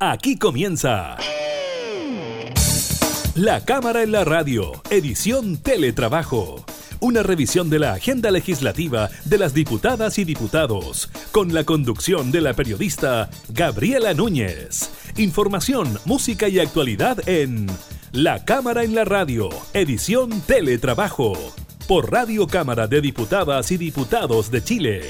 Aquí comienza. La Cámara en la Radio, edición Teletrabajo. Una revisión de la agenda legislativa de las diputadas y diputados, con la conducción de la periodista Gabriela Núñez. Información, música y actualidad en La Cámara en la Radio, edición Teletrabajo, por Radio Cámara de Diputadas y Diputados de Chile.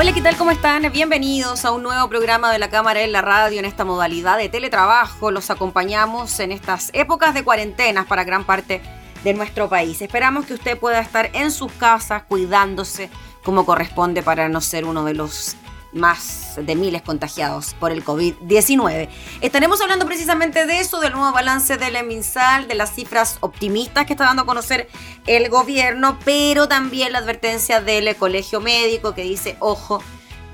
Hola, ¿qué tal? ¿Cómo están? Bienvenidos a un nuevo programa de la Cámara en la Radio en esta modalidad de teletrabajo. Los acompañamos en estas épocas de cuarentenas para gran parte de nuestro país. Esperamos que usted pueda estar en sus casas cuidándose como corresponde para no ser uno de los más de miles contagiados por el COVID-19. Estaremos hablando precisamente de eso, del nuevo balance del EMINSAL, de las cifras optimistas que está dando a conocer el gobierno, pero también la advertencia del Colegio Médico que dice, ojo,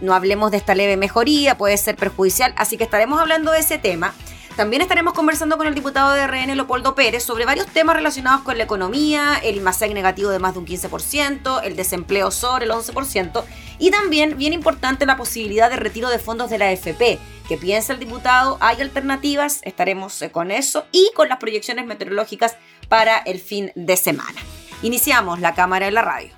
no hablemos de esta leve mejoría, puede ser perjudicial, así que estaremos hablando de ese tema. También estaremos conversando con el diputado de RN, Leopoldo Pérez, sobre varios temas relacionados con la economía, el IMASEC negativo de más de un 15%, el desempleo sobre el 11%, y también, bien importante, la posibilidad de retiro de fondos de la AFP. ¿Qué piensa el diputado? ¿Hay alternativas? Estaremos eh, con eso y con las proyecciones meteorológicas para el fin de semana. Iniciamos la cámara de la radio.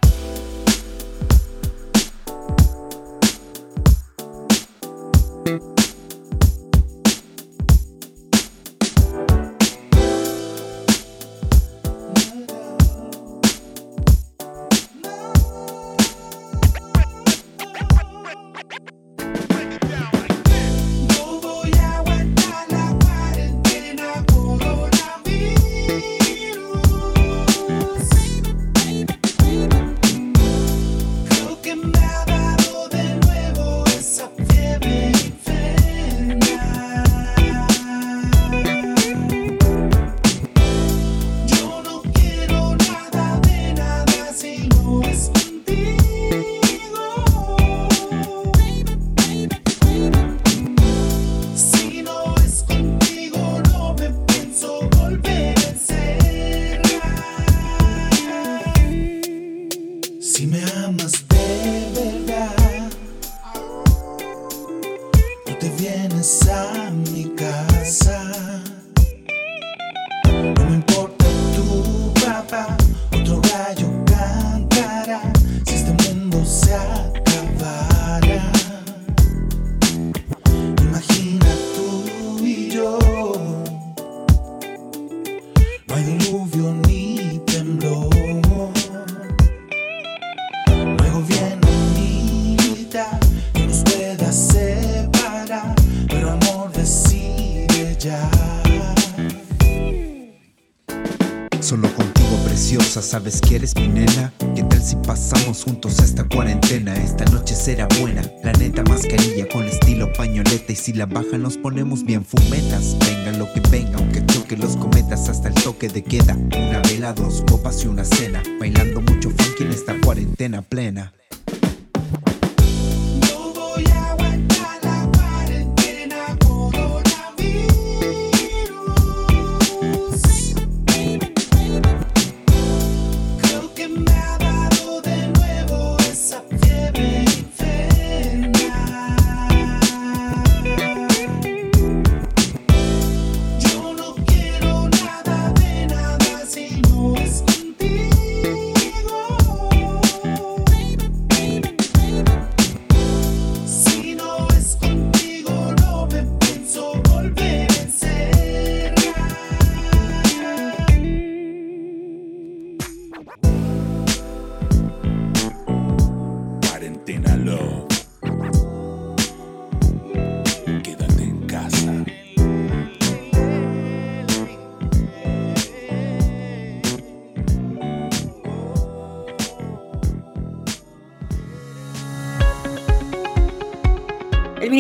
Sabes mi nena. ¿Qué tal si pasamos juntos esta cuarentena? Esta noche será buena. La neta mascarilla con estilo pañoleta. Y si la baja nos ponemos bien fumetas. Venga lo que venga, aunque choque los cometas hasta el toque de queda. Una vela, dos copas y una cena. Bailando mucho funky en esta cuarentena plena.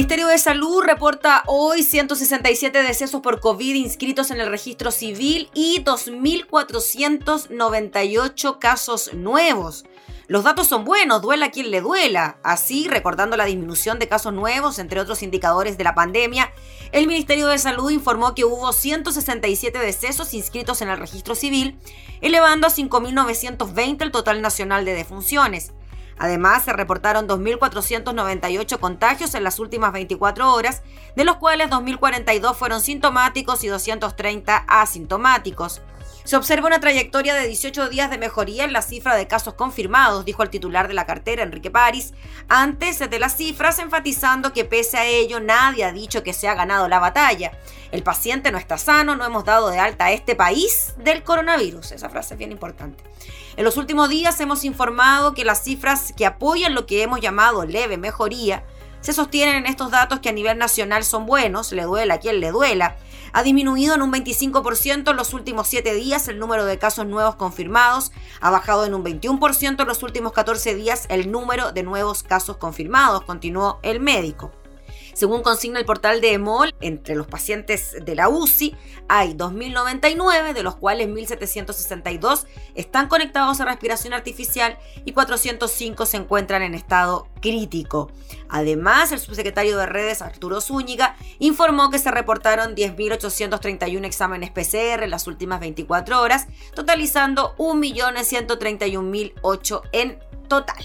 Ministerio de Salud reporta hoy 167 decesos por COVID inscritos en el registro civil y 2.498 casos nuevos. Los datos son buenos, duela quien le duela. Así, recordando la disminución de casos nuevos, entre otros indicadores de la pandemia, el Ministerio de Salud informó que hubo 167 decesos inscritos en el registro civil, elevando a 5.920 el total nacional de defunciones. Además, se reportaron 2.498 contagios en las últimas 24 horas, de los cuales 2.042 fueron sintomáticos y 230 asintomáticos. Se observa una trayectoria de 18 días de mejoría en la cifra de casos confirmados, dijo el titular de la cartera, Enrique París, antes de las cifras, enfatizando que pese a ello nadie ha dicho que se ha ganado la batalla. El paciente no está sano, no hemos dado de alta a este país del coronavirus. Esa frase es bien importante. En los últimos días hemos informado que las cifras que apoyan lo que hemos llamado leve mejoría se sostienen en estos datos que a nivel nacional son buenos, le duela a quien le duela, ha disminuido en un 25% en los últimos 7 días el número de casos nuevos confirmados. Ha bajado en un 21% en los últimos 14 días el número de nuevos casos confirmados, continuó el médico. Según consigna el portal de EMOL, entre los pacientes de la UCI hay 2.099, de los cuales 1.762 están conectados a respiración artificial y 405 se encuentran en estado crítico. Además, el subsecretario de redes, Arturo Zúñiga, informó que se reportaron 10.831 exámenes PCR en las últimas 24 horas, totalizando 1.131.008 en total.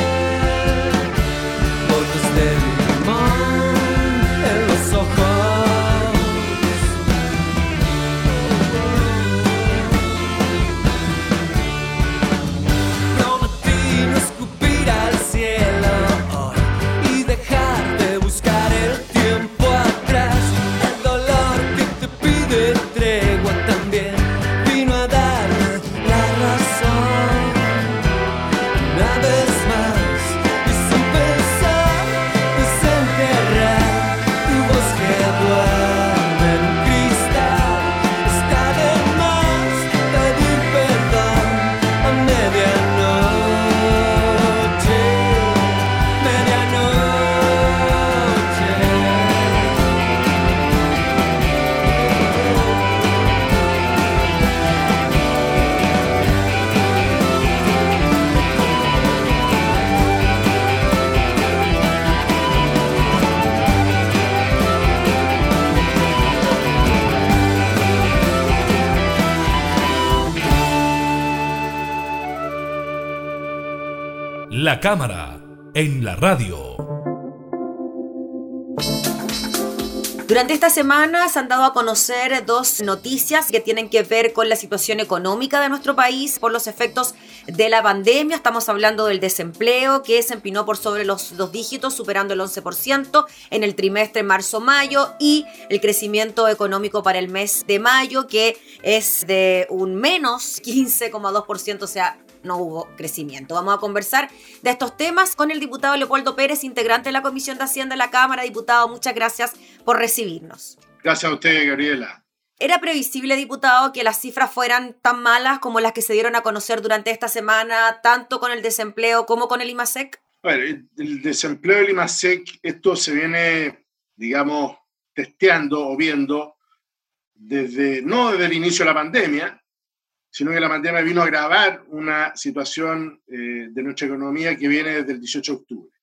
cámara en la radio. Durante esta semana se han dado a conocer dos noticias que tienen que ver con la situación económica de nuestro país por los efectos de la pandemia. Estamos hablando del desempleo que se empinó por sobre los dos dígitos, superando el 11% en el trimestre marzo-mayo y el crecimiento económico para el mes de mayo que es de un menos 15,2%, o sea, no hubo crecimiento. Vamos a conversar de estos temas con el diputado Leopoldo Pérez, integrante de la Comisión de Hacienda de la Cámara. Diputado, muchas gracias por recibirnos. Gracias a usted, Gabriela. ¿Era previsible, diputado, que las cifras fueran tan malas como las que se dieron a conocer durante esta semana, tanto con el desempleo como con el IMASEC? Bueno, el desempleo del IMASEC, esto se viene, digamos, testeando o viendo desde, no desde el inicio de la pandemia, sino que la pandemia vino a agravar una situación eh, de nuestra economía que viene desde el 18 de octubre.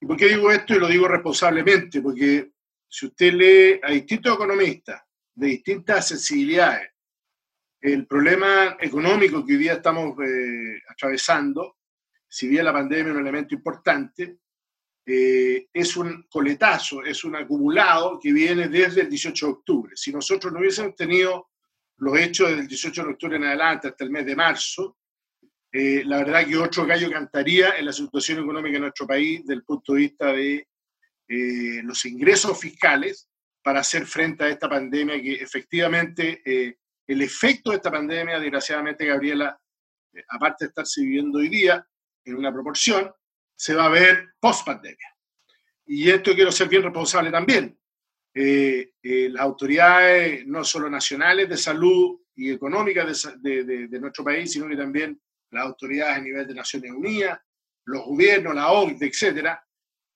¿Y por qué digo esto? Y lo digo responsablemente, porque si usted lee a distintos economistas de distintas sensibilidades, el problema económico que hoy día estamos eh, atravesando, si bien la pandemia es un elemento importante, eh, es un coletazo, es un acumulado que viene desde el 18 de octubre. Si nosotros no hubiésemos tenido los hechos del 18 de octubre en adelante hasta el mes de marzo, eh, la verdad que otro gallo cantaría en la situación económica de nuestro país desde el punto de vista de eh, los ingresos fiscales para hacer frente a esta pandemia que efectivamente eh, el efecto de esta pandemia, desgraciadamente, Gabriela, aparte de estarse viviendo hoy día en una proporción, se va a ver post pandemia. Y esto quiero ser bien responsable también. Eh, eh, las autoridades no solo nacionales de salud y económicas de, nuestro país, sino que también las autoridades a nivel de Naciones Unidas, los gobiernos, la OCDE, etcétera,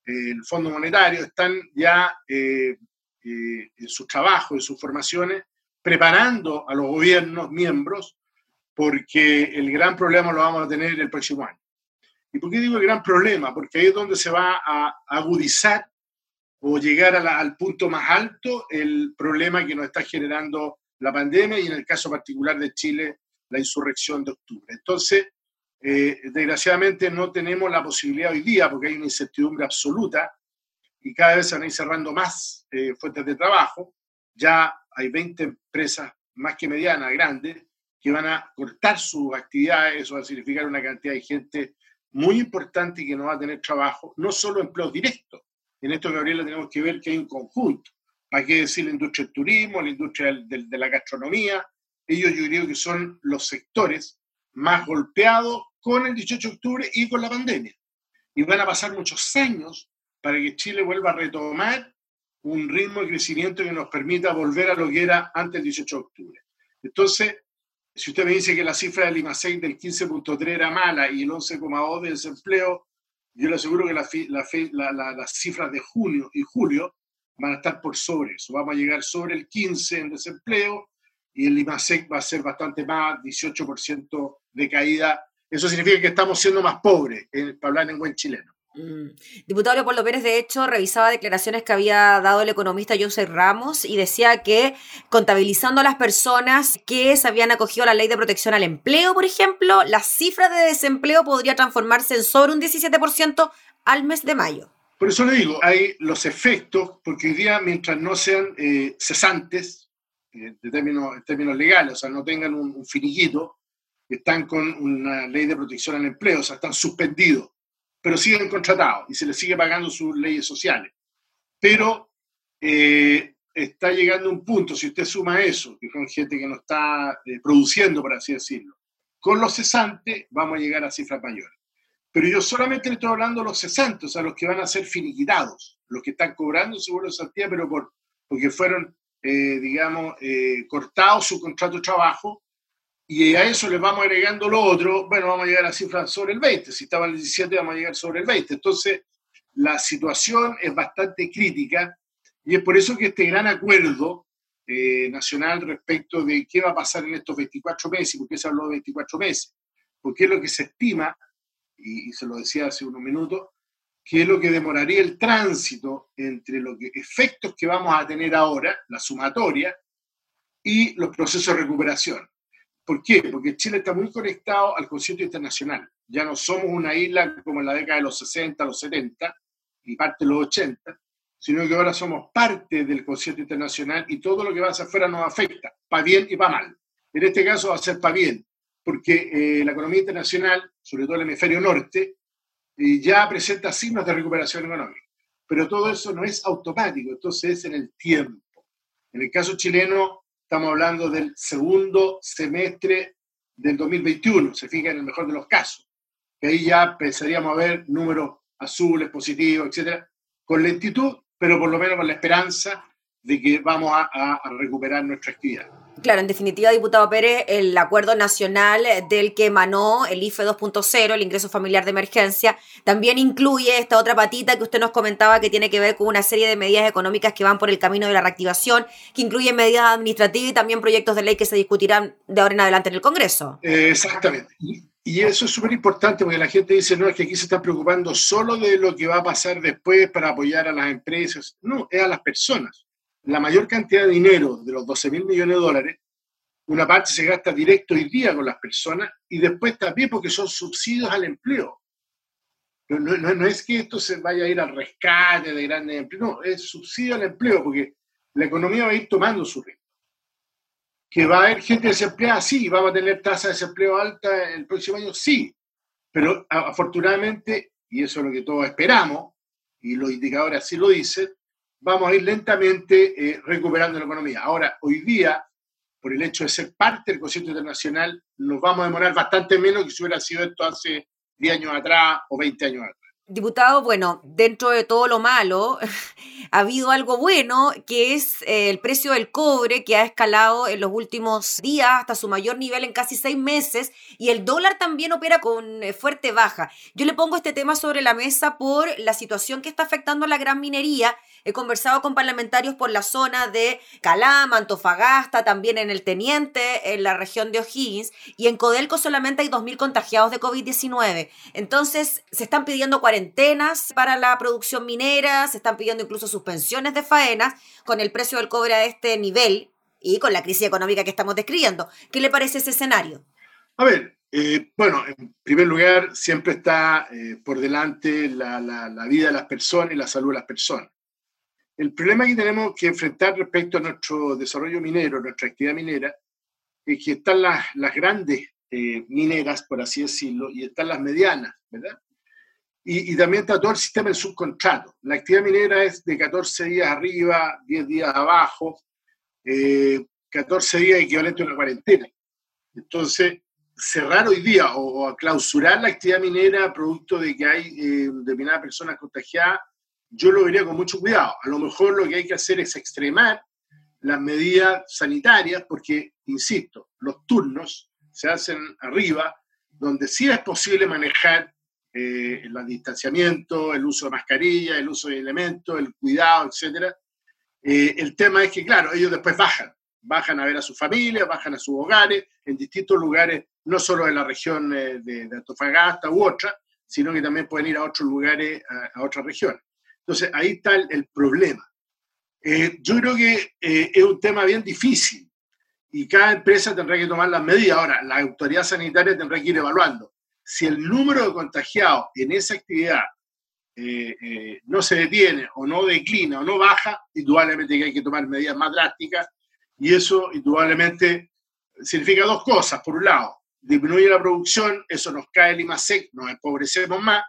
eh, el Fondo Monetario, están ya en sus trabajos, en sus formaciones, preparando a los gobiernos miembros porque el gran problema lo vamos a tener el próximo año. ¿Y por qué digo el gran problema? Porque ahí es donde se va a agudizar o llegar al punto más alto el problema que nos está generando la pandemia y en el caso particular de Chile, la insurrección de octubre. Entonces, eh, desgraciadamente no tenemos la posibilidad hoy día, porque hay una incertidumbre absoluta y cada vez se van a ir cerrando más eh, fuentes de trabajo. Ya hay 20 empresas más que medianas, grandes, que van a cortar sus actividades, eso va a significar una cantidad de gente muy importante que no va a tener trabajo, no solo empleos directos, en esto, Gabriela, tenemos que ver que hay un conjunto. ¿Para qué decir la industria del turismo, la industria de, la gastronomía? Ellos yo creo que son los sectores más golpeados con el 18 de octubre y con la pandemia. Y van a pasar muchos años para que Chile vuelva a retomar un ritmo de crecimiento que nos permita volver a lo que era antes del 18 de octubre. Entonces, si usted me dice que la cifra del IMASEC del 15.3 era mala y el 11.2 de desempleo, yo le aseguro que las cifras de junio y julio van a estar por sobre eso. Vamos a llegar sobre el 15 en desempleo y el IMASEC va a ser bastante más, 18% de caída. Eso significa que estamos siendo más pobres, para hablar en buen chileno. Mm. Diputado Leopoldo Pérez, de hecho, revisaba declaraciones que había dado el economista José Ramos y decía que contabilizando a las personas que se habían acogido a la ley de protección al empleo, por ejemplo, la cifra de desempleo podría transformarse en sobre un 17% al mes de mayo. Por eso le digo, hay los efectos, porque hoy día, mientras no sean eh, cesantes, eh, de términos, en términos legales, o sea, no tengan un, un finiquito, están con una ley de protección al empleo, o sea, están suspendidos pero siguen contratados y se les sigue pagando sus leyes sociales. Pero eh, está llegando un punto, si usted suma eso, que son gente que no está eh, produciendo, por así decirlo, con los cesantes vamos a llegar a cifras mayores. Pero yo solamente le estoy hablando de los cesantes, sea, los que van a ser finiquitados, los que están cobrando seguro de santía, pero por, porque fueron, eh, digamos, cortados su contrato de trabajo y a eso le vamos agregando lo otro, bueno, vamos a llegar a cifras sobre el 20, si estaba en el 17 vamos a llegar sobre el 20. Entonces, la situación es bastante crítica y es por eso que este gran acuerdo eh, nacional respecto de qué va a pasar en estos 24 meses, y por qué se habló de 24 meses, porque es lo que se estima, y, se lo decía hace unos minutos, que es lo que demoraría el tránsito entre los efectos que vamos a tener ahora, la sumatoria, y los procesos de recuperación. ¿Por qué? Porque Chile está muy conectado al concierto internacional. Ya no somos una isla como en la década de los 60, los 70 y parte de los 80, sino que ahora somos parte del concierto internacional y todo lo que va hacia afuera nos afecta, para bien y para mal. En este caso va a ser para bien, porque eh, la economía internacional, sobre todo el hemisferio norte, eh, ya presenta signos de recuperación económica. Pero todo eso no es automático, entonces es en el tiempo. En el caso chileno, estamos hablando del segundo semestre del 2021, se fija en el mejor de los casos, que ahí ya empezaríamos a ver números azules, positivos, etcétera, con lentitud, pero por lo menos con la esperanza de que vamos a, recuperar nuestra actividad. Claro, en definitiva, diputado Pérez, el acuerdo nacional del que emanó el IFE 2.0, el ingreso familiar de emergencia, también incluye esta otra patita que usted nos comentaba que tiene que ver con una serie de medidas económicas que van por el camino de la reactivación, que incluyen medidas administrativas y también proyectos de ley que se discutirán de ahora en adelante en el Congreso. exactamente. Y eso es súper importante porque la gente dice, no, es que aquí se está preocupando solo de lo que va a pasar después para apoyar a las empresas. No, es a las personas la mayor cantidad de dinero de los 12 mil millones de dólares, una parte se gasta directo hoy día con las personas y después también porque son subsidios al empleo. No, es que esto se vaya a ir al rescate de grandes empleos, no, es subsidio al empleo porque la economía va a ir tomando su ritmo. ¿Que va a haber gente desempleada? Sí. ¿Vamos a tener tasa de desempleo alta el próximo año? Sí. Pero afortunadamente, y eso es lo que todos esperamos, y los indicadores así lo dicen, vamos a ir lentamente eh, recuperando la economía. Ahora, hoy día, por el hecho de ser parte del concierto internacional, nos vamos a demorar bastante menos que si hubiera sido esto hace 10 años atrás o 20 años atrás. Diputado, bueno, dentro de todo lo malo, ha habido algo bueno, que es eh, el precio del cobre, que ha escalado en los últimos días hasta su mayor nivel en casi seis meses, y el dólar también opera con eh, fuerte baja. Yo le pongo este tema sobre la mesa por la situación que está afectando a la gran minería He conversado con parlamentarios por la zona de Calama, Antofagasta, también en el Teniente, en la región de O'Higgins, y en Codelco solamente hay 2.000 contagiados de COVID-19. Entonces, se están pidiendo cuarentenas para la producción minera, se están pidiendo incluso suspensiones de faenas con el precio del cobre a este nivel y con la crisis económica que estamos describiendo. ¿Qué le parece ese escenario? A ver, eh, bueno, en primer lugar, siempre está eh, por delante la, la, vida de las personas y la salud de las personas. El problema que tenemos que enfrentar respecto a nuestro desarrollo minero, nuestra actividad minera, es que están las, las grandes eh, mineras, por así decirlo, y están las medianas, ¿verdad? Y, y, también está todo el sistema de subcontrato. La actividad minera es de 14 días arriba, 10 días abajo, 14 eh, días equivalente a una cuarentena. Entonces, cerrar hoy día o, clausurar la actividad minera producto de que hay eh, determinadas personas contagiadas yo lo vería con mucho cuidado. A lo mejor lo que hay que hacer es extremar las medidas sanitarias, porque, insisto, los turnos se hacen arriba, donde sí es posible manejar eh, el distanciamiento, el uso de mascarilla, el uso de elementos, el cuidado, etc. Eh, el tema es que, claro, ellos después bajan, bajan a ver a su familia, bajan a sus hogares, en distintos lugares, no solo en la región eh, de, Antofagasta u otra, sino que también pueden ir a otros lugares, a otras regiones. Entonces, ahí está el, problema. Eh, yo creo que eh, es un tema bien difícil y cada empresa tendrá que tomar las medidas. Ahora, la autoridad sanitaria tendrá que ir evaluando. Si el número de contagiados en esa actividad eh, no se detiene o no declina o no baja, indudablemente que hay que tomar medidas más drásticas y eso indudablemente significa dos cosas. Por un lado, disminuye la producción, eso nos cae el IMASEC, nos empobrecemos más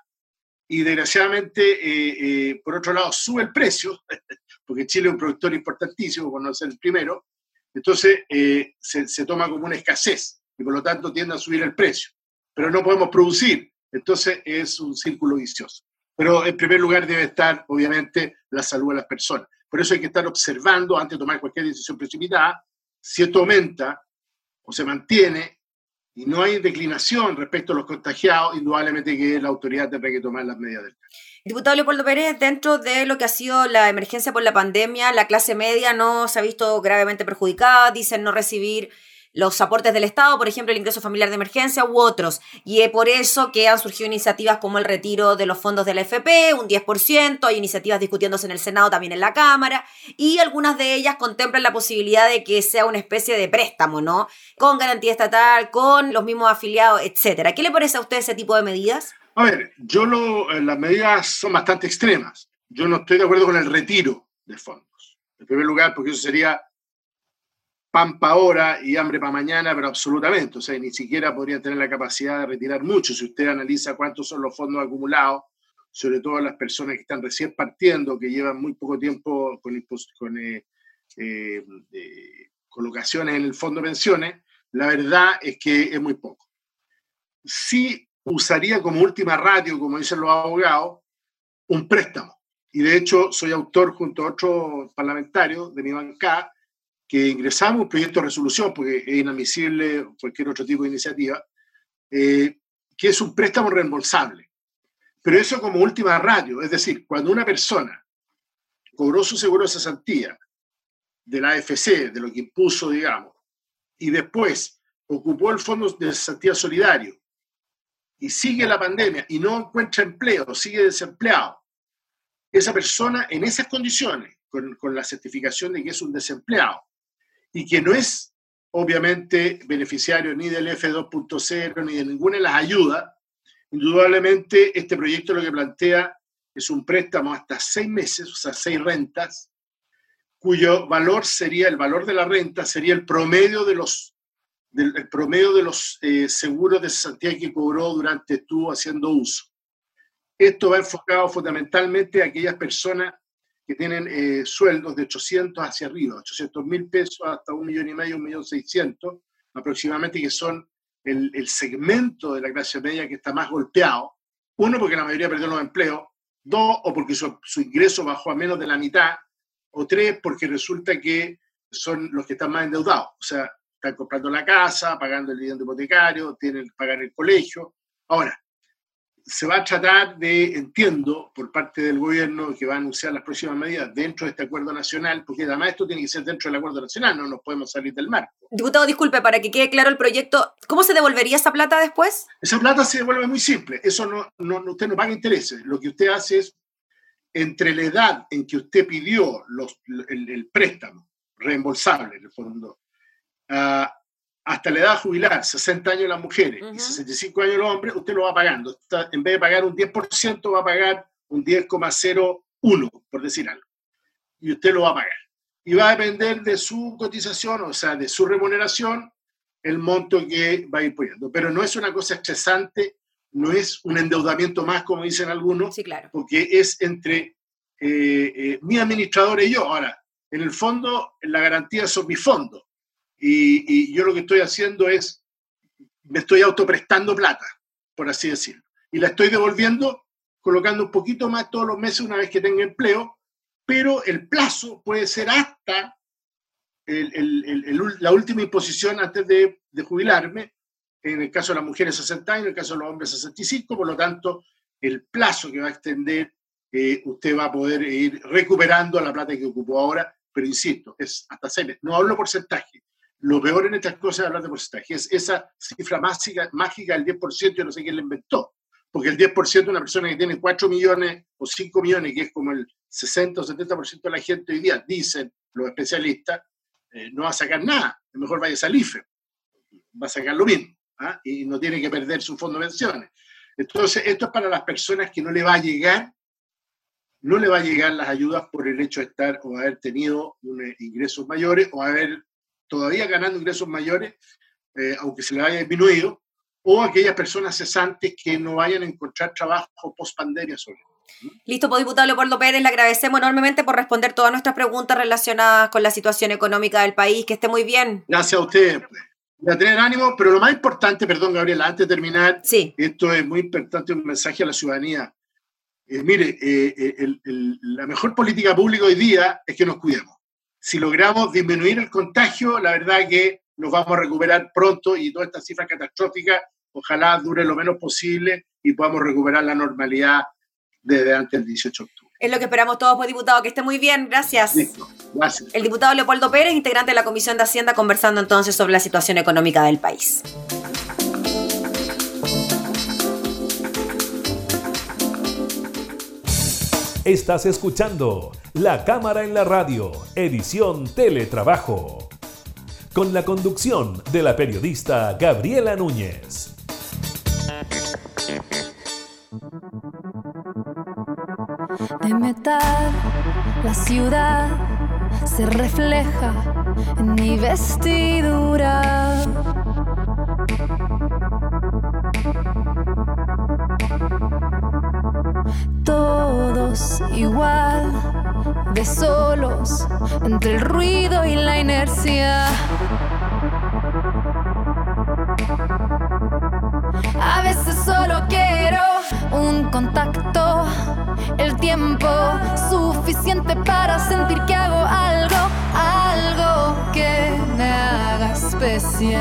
y desgraciadamente, eh, eh, por otro lado, sube el precio, porque Chile es un productor importantísimo, por no ser el primero, entonces eh, se, se, toma como una escasez y por lo tanto tiende a subir el precio. Pero no podemos producir, entonces es un círculo vicioso. Pero en primer lugar debe estar, obviamente, la salud de las personas. Por eso hay que estar observando antes de tomar cualquier decisión precipitada si esto aumenta o se mantiene y no hay declinación respecto a los contagiados, indudablemente que la autoridad tendrá que tomar las medidas del caso. Diputado Leopoldo Pérez, dentro de lo que ha sido la emergencia por la pandemia, la clase media no se ha visto gravemente perjudicada, dicen no recibir los aportes del Estado, por ejemplo, el ingreso familiar de emergencia u otros. Y es por eso que han surgido iniciativas como el retiro de los fondos de la FP, un 10%, hay iniciativas discutiéndose en el Senado, también en la Cámara, y algunas de ellas contemplan la posibilidad de que sea una especie de préstamo, ¿no? Con garantía estatal, con los mismos afiliados, etcétera. ¿Qué le parece a usted ese tipo de medidas? A ver, yo lo, eh, las medidas son bastante extremas. yo no estoy de acuerdo con el retiro de fondos. En primer lugar, porque eso sería pan para ahora y hambre para mañana, pero absolutamente. O sea, ni siquiera podría tener la capacidad de retirar mucho. Si usted analiza cuántos son los fondos acumulados, sobre todo las personas que están recién partiendo, que llevan muy poco tiempo con, con eh, eh, colocaciones en el fondo de pensiones, la verdad es que es muy poco. Sí usaría como última ratio, como dicen los abogados, un préstamo. Y de hecho soy autor junto a otros parlamentarios de mi bancada que ingresamos un proyecto de resolución, porque es inadmisible cualquier otro tipo de iniciativa, eh, que es un préstamo reembolsable. Pero eso como última ratio, es decir, cuando una persona cobró su seguro de cesantía de la AFC, de lo que impuso, digamos, y después ocupó el fondo de cesantía solidario y sigue la pandemia y no encuentra empleo, sigue desempleado, esa persona en esas condiciones, con, con la certificación de que es un desempleado y que no es obviamente beneficiario ni del F2.0 ni de ninguna de las ayudas, indudablemente este proyecto lo que plantea es un préstamo hasta seis meses, o sea, seis rentas, cuyo valor sería, el valor de la renta sería el promedio de los, del, promedio de los eh, seguros de cesantía que cobró durante estuvo haciendo uso. Esto va enfocado fundamentalmente a aquellas personas que tienen eh, sueldos de 800 hacia arriba, 800 mil pesos hasta un millón y medio, un millón seiscientos aproximadamente, que son el, segmento de la clase media que está más golpeado. Uno, porque la mayoría perdió los empleos. Dos, o porque su, su ingreso bajó a menos de la mitad o tres, porque resulta que son los que están más endeudados, o sea, están comprando la casa, pagando el dividendo hipotecario, tienen que pagar el colegio. Ahora, se va a tratar de, entiendo, por parte del gobierno que va a anunciar las próximas medidas dentro de este acuerdo nacional, porque además esto tiene que ser dentro del acuerdo nacional, no nos podemos salir del marco. Diputado, disculpe, para que quede claro el proyecto, ¿cómo se devolvería esa plata después? Esa plata se devuelve muy simple, eso no, no usted no paga intereses, lo que usted hace es entre la edad en que usted pidió los, el, el, préstamo reembolsable, en el fondo, uh, hasta la edad jubilar, 60 años las mujeres uh -huh. y 65 años los hombres, usted lo va pagando. En vez de pagar un 10%, va a pagar un 10,01, por decir algo. Y usted lo va a pagar. Y va a depender de su cotización, o sea, de su remuneración, el monto que va a ir poniendo. Pero no es una cosa estresante no es un endeudamiento más, como dicen algunos, sí, claro. porque es entre eh, eh, mi administrador y yo. Ahora, en el fondo, la garantía son mis fondos. Y, yo lo que estoy haciendo es, me estoy autoprestando plata, por así decirlo. Y la estoy devolviendo colocando un poquito más todos los meses una vez que tenga empleo, pero el plazo puede ser hasta la última imposición antes de, de jubilarme, en el caso de las mujeres 60 años, en el caso de los hombres 65, por lo tanto, el plazo que va a extender, eh, usted va a poder ir recuperando la plata que ocupó ahora, pero insisto, es hasta seis meses. No hablo porcentaje. Lo peor en estas cosas es hablar de porcentaje. Es esa cifra mágica, mágica del 10%, yo no sé quién la inventó. Porque el 10% de una persona que tiene 4 millones o 5 millones, que es como el 60 o 70% de la gente hoy día, dicen los especialistas, eh, no va a sacar nada. Mejor vaya a IFE. Va a sacar lo mismo. ¿ah? y no tiene que perder su fondo de pensiones. Entonces, esto es para las personas que no le va a llegar, no le va a llegar las ayudas por el hecho de estar o haber tenido eh, ingresos mayores o haber todavía ganando ingresos mayores, eh, aunque se le haya disminuido, o aquellas personas cesantes que no vayan a encontrar trabajo post pandemia sobre Listo, pues diputado Leopoldo Pérez, le agradecemos enormemente por responder todas nuestras preguntas relacionadas con la situación económica del país. Que esté muy bien. Gracias a usted a tener ánimo, pero lo más importante, perdón Gabriela, antes de terminar, sí. esto es muy importante, un mensaje a la ciudadanía. Eh, mire, eh, el, el, la mejor política pública hoy día es que nos cuidemos. Si logramos disminuir el contagio, la verdad que nos vamos a recuperar pronto y toda esta cifra catastrófica, ojalá dure lo menos posible y podamos recuperar la normalidad desde antes del 18 de octubre. Es lo que esperamos todos, pues, diputado. Que esté muy bien. Gracias. Listo. Gracias. El diputado Leopoldo Pérez, integrante de la Comisión de Hacienda, conversando entonces sobre la situación económica del país. Estás escuchando La Cámara en la Radio, edición Teletrabajo, con la conducción de la periodista Gabriela Núñez. de metal, la ciudad se refleja en mi vestidura. Todos igual, de solos, entre el ruido y la inercia. A veces solo quiero un contacto, el tiempo suficiente para sentir que hago algo, algo que me haga especial.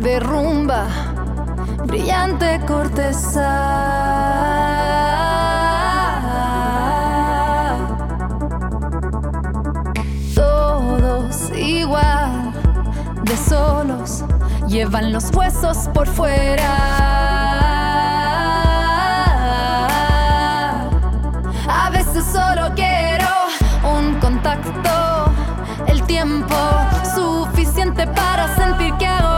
derrumba, brillante corteza. Todos igual, de solos, llevan los huesos por fuera. A veces solo quiero un contacto, el tiempo para sentir que hago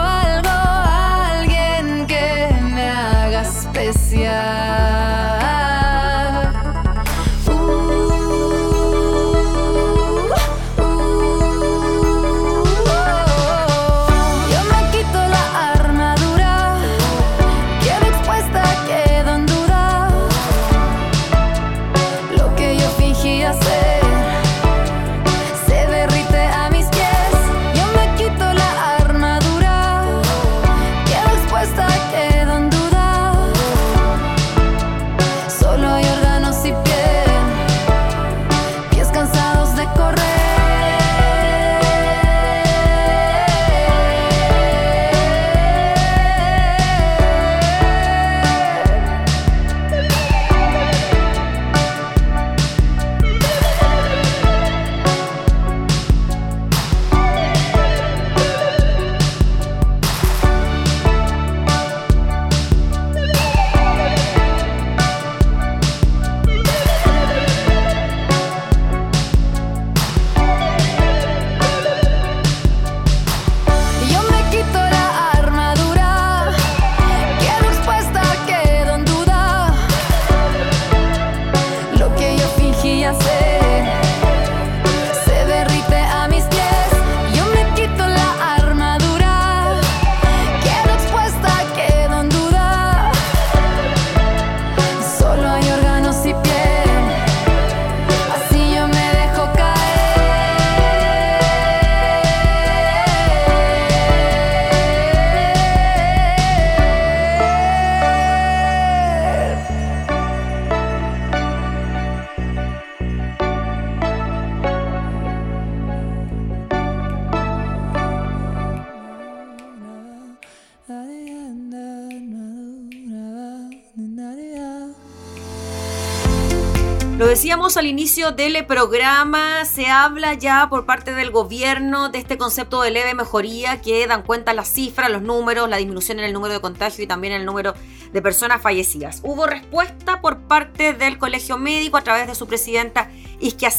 decíamos al inicio del programa, se habla ya por parte del gobierno de este concepto de leve mejoría que dan cuenta las cifras, los números, la disminución en el número de contagios y también en el número de personas fallecidas. Hubo respuesta por parte del Colegio Médico a través de su presidenta Isquia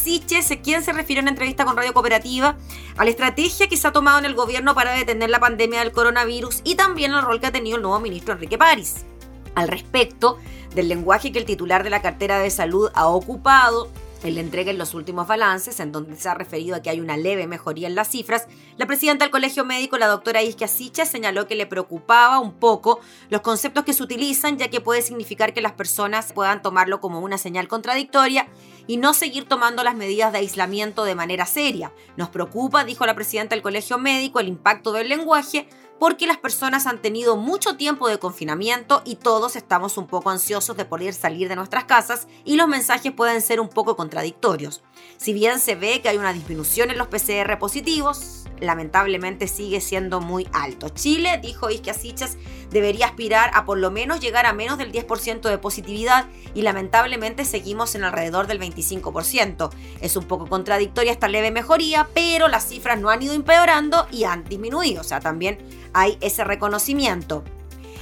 quien se refirió en entrevista con Radio Cooperativa a la estrategia que se ha tomado en el gobierno para detener la pandemia del coronavirus y también el rol que ha tenido el nuevo ministro Enrique París. Al respecto, del lenguaje que el titular de la cartera de salud ha ocupado. Él le entrega en los últimos balances, en donde se ha referido a que hay una leve mejoría en las cifras, la presidenta del Colegio Médico, la doctora Isquia Sicha, señaló que le preocupaba un poco los conceptos que se utilizan, ya que puede significar que las personas puedan tomarlo como una señal contradictoria y no seguir tomando las medidas de aislamiento de manera seria. Nos preocupa, dijo la presidenta del Colegio Médico, el impacto del lenguaje, porque las personas han tenido mucho tiempo de confinamiento y todos estamos un poco ansiosos de poder salir de nuestras casas y los mensajes pueden ser un poco contradictorios. Si bien se ve que hay una disminución en los PCR positivos, lamentablemente sigue siendo muy alto. Chile, dijo Isque Asichas, debería aspirar a por lo menos llegar a menos del 10% de positividad y lamentablemente seguimos en alrededor del 25%. Es un poco contradictoria esta leve mejoría, pero las cifras no han ido empeorando y han disminuido, o sea, también hay ese reconocimiento.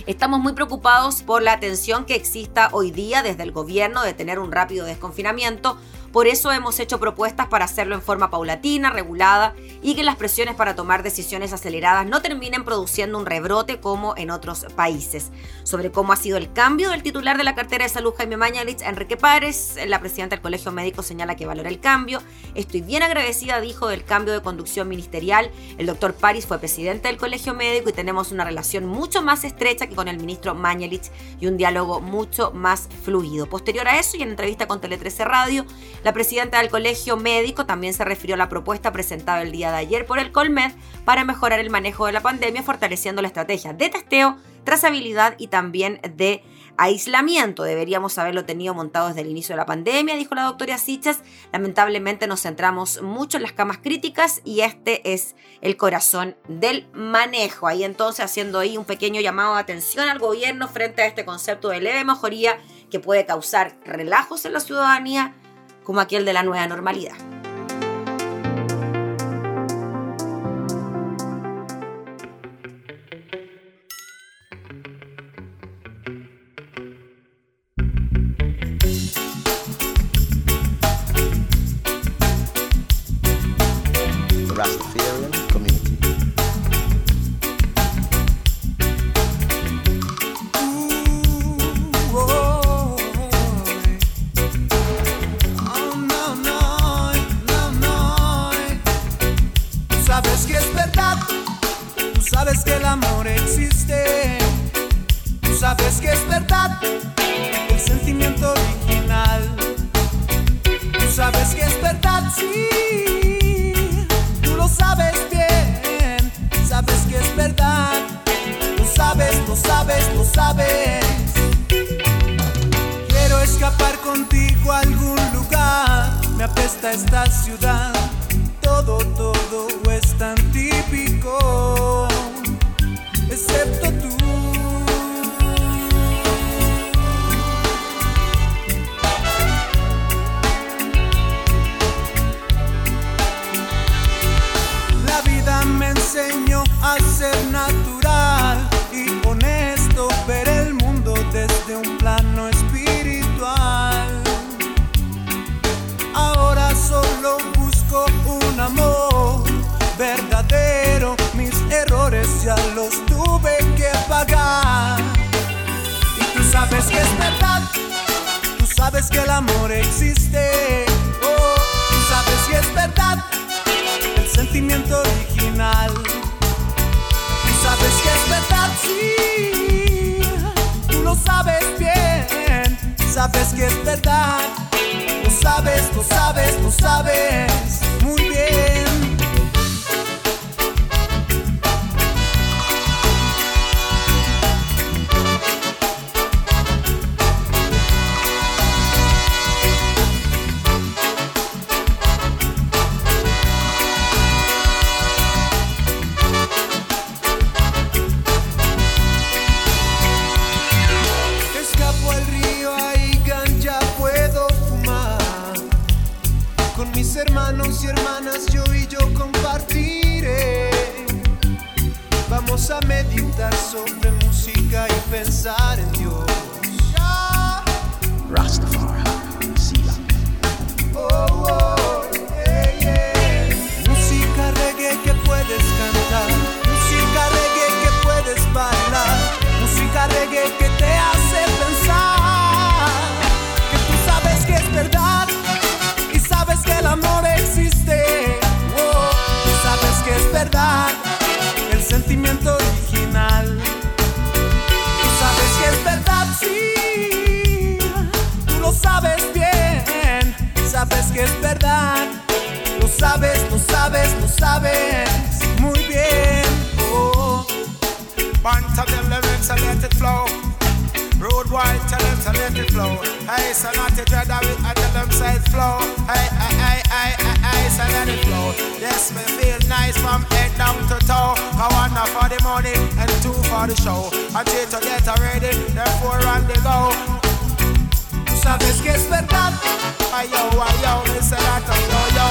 Estamos muy preocupados por la atención que exista hoy día desde el gobierno de tener un rápido desconfinamiento por eso hemos hecho propuestas para hacerlo en forma paulatina, regulada y que las presiones para tomar decisiones aceleradas no terminen produciendo un rebrote como en otros países. Sobre cómo ha sido el cambio del titular de la cartera de salud Jaime Mañalich, Enrique Párez, la presidenta del Colegio Médico señala que valora el cambio. Estoy bien agradecida, dijo, del cambio de conducción ministerial. El doctor Párez fue presidente del Colegio Médico y tenemos una relación mucho más estrecha que con el ministro Mañalich y un diálogo mucho más fluido. Posterior a eso y en entrevista con Tele 13 Radio, la presidenta del Colegio Médico también se refirió a la propuesta presentada el día de ayer por el Colmed para mejorar el manejo de la pandemia, fortaleciendo la estrategia de testeo, trazabilidad y también de aislamiento. Deberíamos haberlo tenido montado desde el inicio de la pandemia, dijo la doctora Sichas. Lamentablemente nos centramos mucho en las camas críticas y este es el corazón del manejo. Ahí entonces haciendo ahí un pequeño llamado de atención al gobierno frente a este concepto de leve mejoría que puede causar relajos en la ciudadanía como aquel de la nueva normalidad. acepto. hermanos y hermanas, yo y yo compartiré. Vamos a meditar sobre música y pensar en Dios. Rastafari, sí. oh, oh. Sabes, lo sabes muy bien. Oh. to tell them it's a let it flow. Road wide, tell them to let it flow. Hey, so not dread of it, I tell them say it flow. Hey, hey, hey, hey, hey, hey, so let it flow. Yes, me feel nice from head down to toe. I one for the money and two for the show. I to get on the go. Sabes que es verdad. Ay, yo, ay, yo, me say that, yo, yo.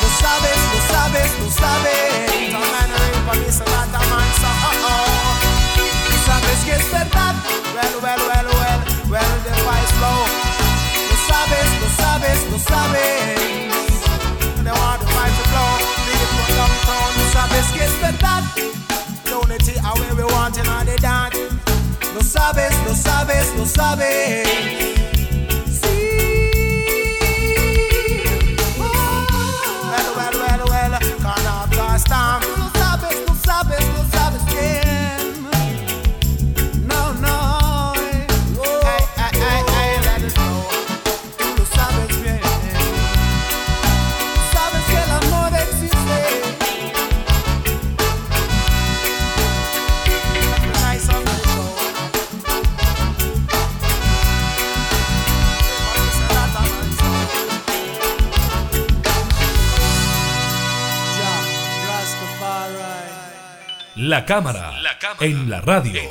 No sabes, no sabes, no sabes. Don't man, I me say that, man, so, oh, oh. Sabes que es verdad. Well, well, well, well, well, the fight flow. No sabes, no sabes, no sabes. They want the fight to flow. People downtown, no sabes que es verdad. Unity are where we want in all the dance. No sabes, no sabes, no sabes. La cámara, en, la radio.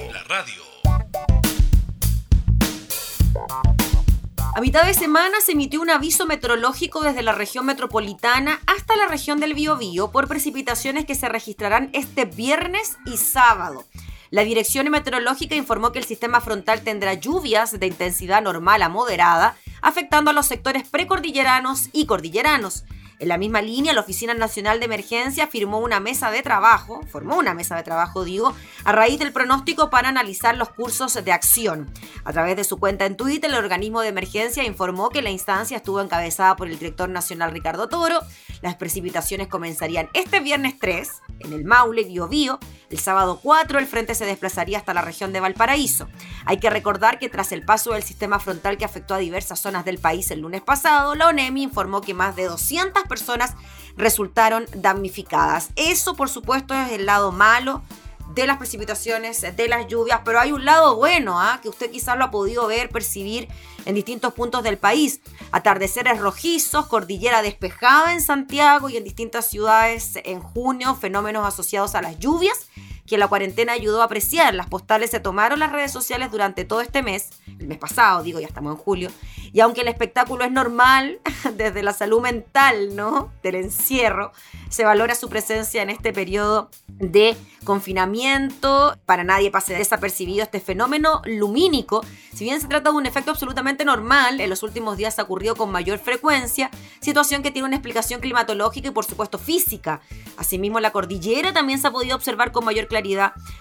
A mitad de semana se emitió un aviso meteorológico desde la región metropolitana hasta la región del Biobío por precipitaciones que se registrarán este viernes y sábado. La Dirección Meteorológica informó que el sistema frontal tendrá lluvias de intensidad normal a moderada, afectando a los sectores precordilleranos y cordilleranos. En la misma línea, la Oficina Nacional de Emergencia firmó una mesa de trabajo, formó una mesa de trabajo, digo, a raíz del pronóstico para analizar los cursos de acción. A través de su cuenta en Twitter, el organismo de emergencia informó que la instancia estuvo encabezada por el director nacional Ricardo Toro. Las precipitaciones comenzarían este viernes 3 en el Maule, Biobío. El sábado 4 el frente se desplazaría hasta la región de Valparaíso. Hay que recordar que tras el paso del sistema frontal que afectó a diversas zonas del país el lunes pasado, la ONEMI informó que más de 200 personas resultaron damnificadas. Eso, por supuesto, es el lado malo de las precipitaciones, de las lluvias, pero hay un lado bueno, ¿ah? que usted quizás lo ha podido ver, percibir en distintos puntos del país. Atardeceres rojizos, cordillera despejada en Santiago y en distintas ciudades en junio, fenómenos asociados a las lluvias que la cuarentena ayudó a apreciar. Las postales se tomaron las redes sociales durante todo este mes, el mes pasado, digo, ya estamos en julio, y aunque el espectáculo es normal, desde la salud mental, ¿no? Del encierro, se valora su presencia en este periodo de confinamiento. Para nadie pase desapercibido este fenómeno lumínico. Si bien se trata de un efecto absolutamente normal, en los últimos días ha ocurrido con mayor frecuencia, situación que tiene una explicación climatológica y por supuesto física. Asimismo, la cordillera también se ha podido observar con mayor claridad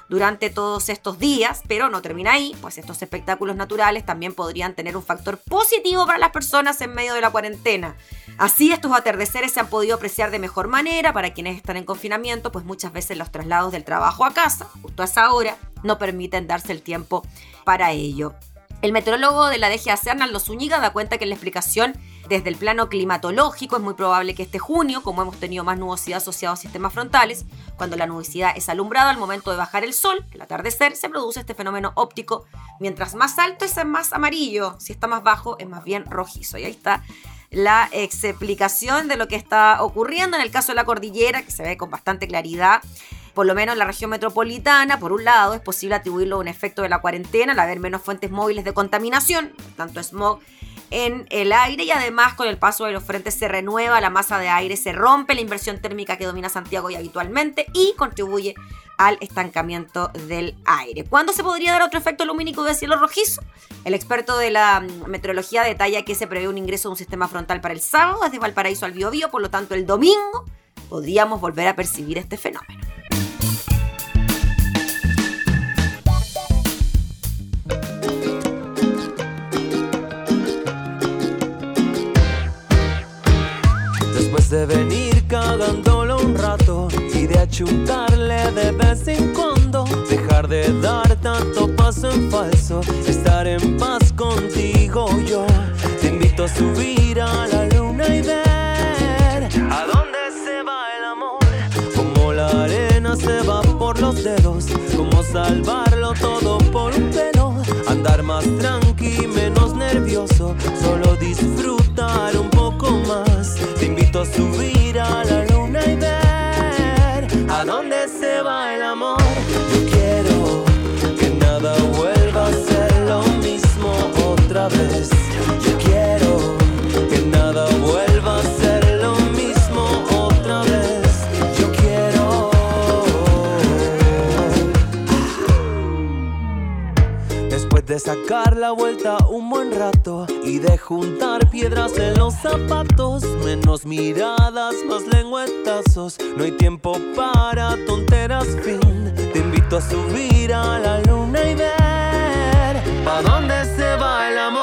durante todos estos días, pero no termina ahí, pues estos espectáculos naturales también podrían tener un factor positivo para las personas en medio de la cuarentena. Así estos atardeceres se han podido apreciar de mejor manera para quienes están en confinamiento, pues muchas veces los traslados del trabajo a casa, justo a esa hora, no permiten darse el tiempo para ello. El meteorólogo de la DGAC, Arnaldo Zúñiga, da cuenta que la explicación desde el plano climatológico es muy probable que este junio, como hemos tenido más nubosidad asociada a sistemas frontales, cuando la nubosidad es alumbrada al momento de bajar el sol, el atardecer, se produce este fenómeno óptico. Mientras más alto es más amarillo, si está más bajo es más bien rojizo. Y ahí está la explicación de lo que está ocurriendo en el caso de la cordillera, que se ve con bastante claridad. Por lo menos en la región metropolitana, por un lado, es posible atribuirlo a un efecto de la cuarentena, al haber menos fuentes móviles de contaminación, tanto smog en el aire y además con el paso de los frentes se renueva, la masa de aire se rompe, la inversión térmica que domina Santiago y habitualmente y contribuye al estancamiento del aire. ¿Cuándo se podría dar otro efecto lumínico de cielo rojizo? El experto de la mm, meteorología detalla que se prevé un ingreso de un sistema frontal para el sábado desde Valparaíso al Biobío, por lo tanto el domingo podríamos volver a percibir este fenómeno. Achuntarle de vez en cuando, dejar de dar tanto paso en falso, estar en paz contigo yo. Te invito a subir a la luna y ver a dónde se va el amor, como la arena se va por los dedos, como salvarlo todo por un pelo. Andar más tranqui, menos nervioso, solo vez. Yo quiero que nada vuelva a ser lo mismo otra vez. Yo quiero. Después de sacar la vuelta un buen rato y de juntar piedras en los zapatos, menos miradas, más lengüetazos. No hay tiempo para tonteras, fin. Te invito a subir a la luna y ver dónde se va el amor.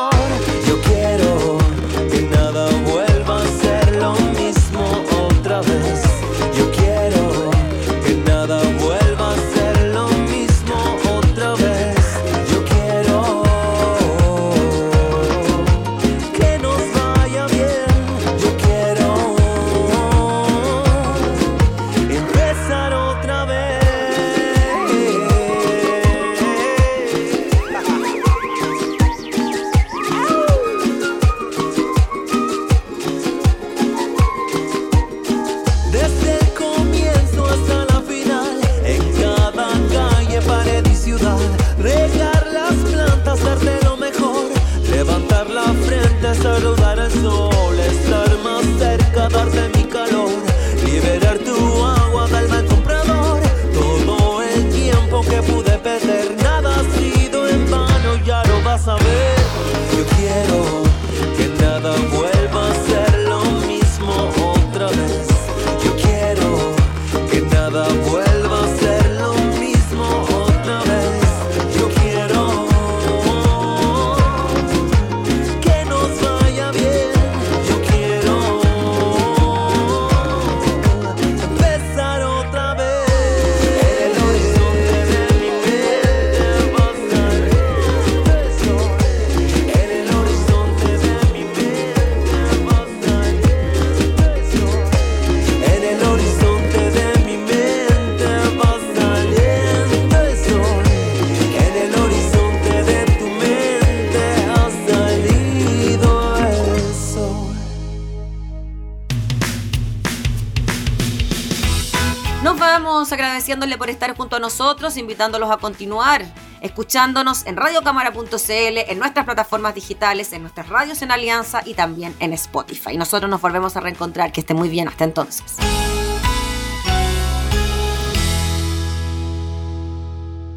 Por estar junto a nosotros, invitándolos a continuar escuchándonos en radiocámara.cl, en nuestras plataformas digitales, en nuestras radios en Alianza y también en Spotify. Nosotros nos volvemos a reencontrar. Que esté muy bien. Hasta entonces.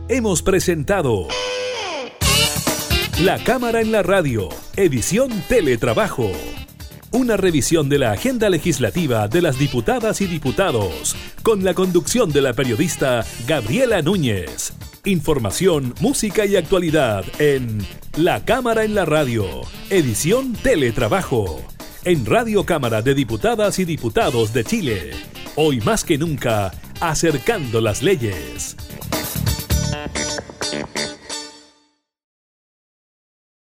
Hemos presentado La Cámara en la Radio, edición Teletrabajo. Una revisión de la agenda legislativa de las diputadas y diputados, con la conducción de la periodista Gabriela Núñez. Información, música y actualidad en La Cámara en la Radio, edición Teletrabajo. En Radio Cámara de Diputadas y Diputados de Chile. Hoy más que nunca, acercando las leyes.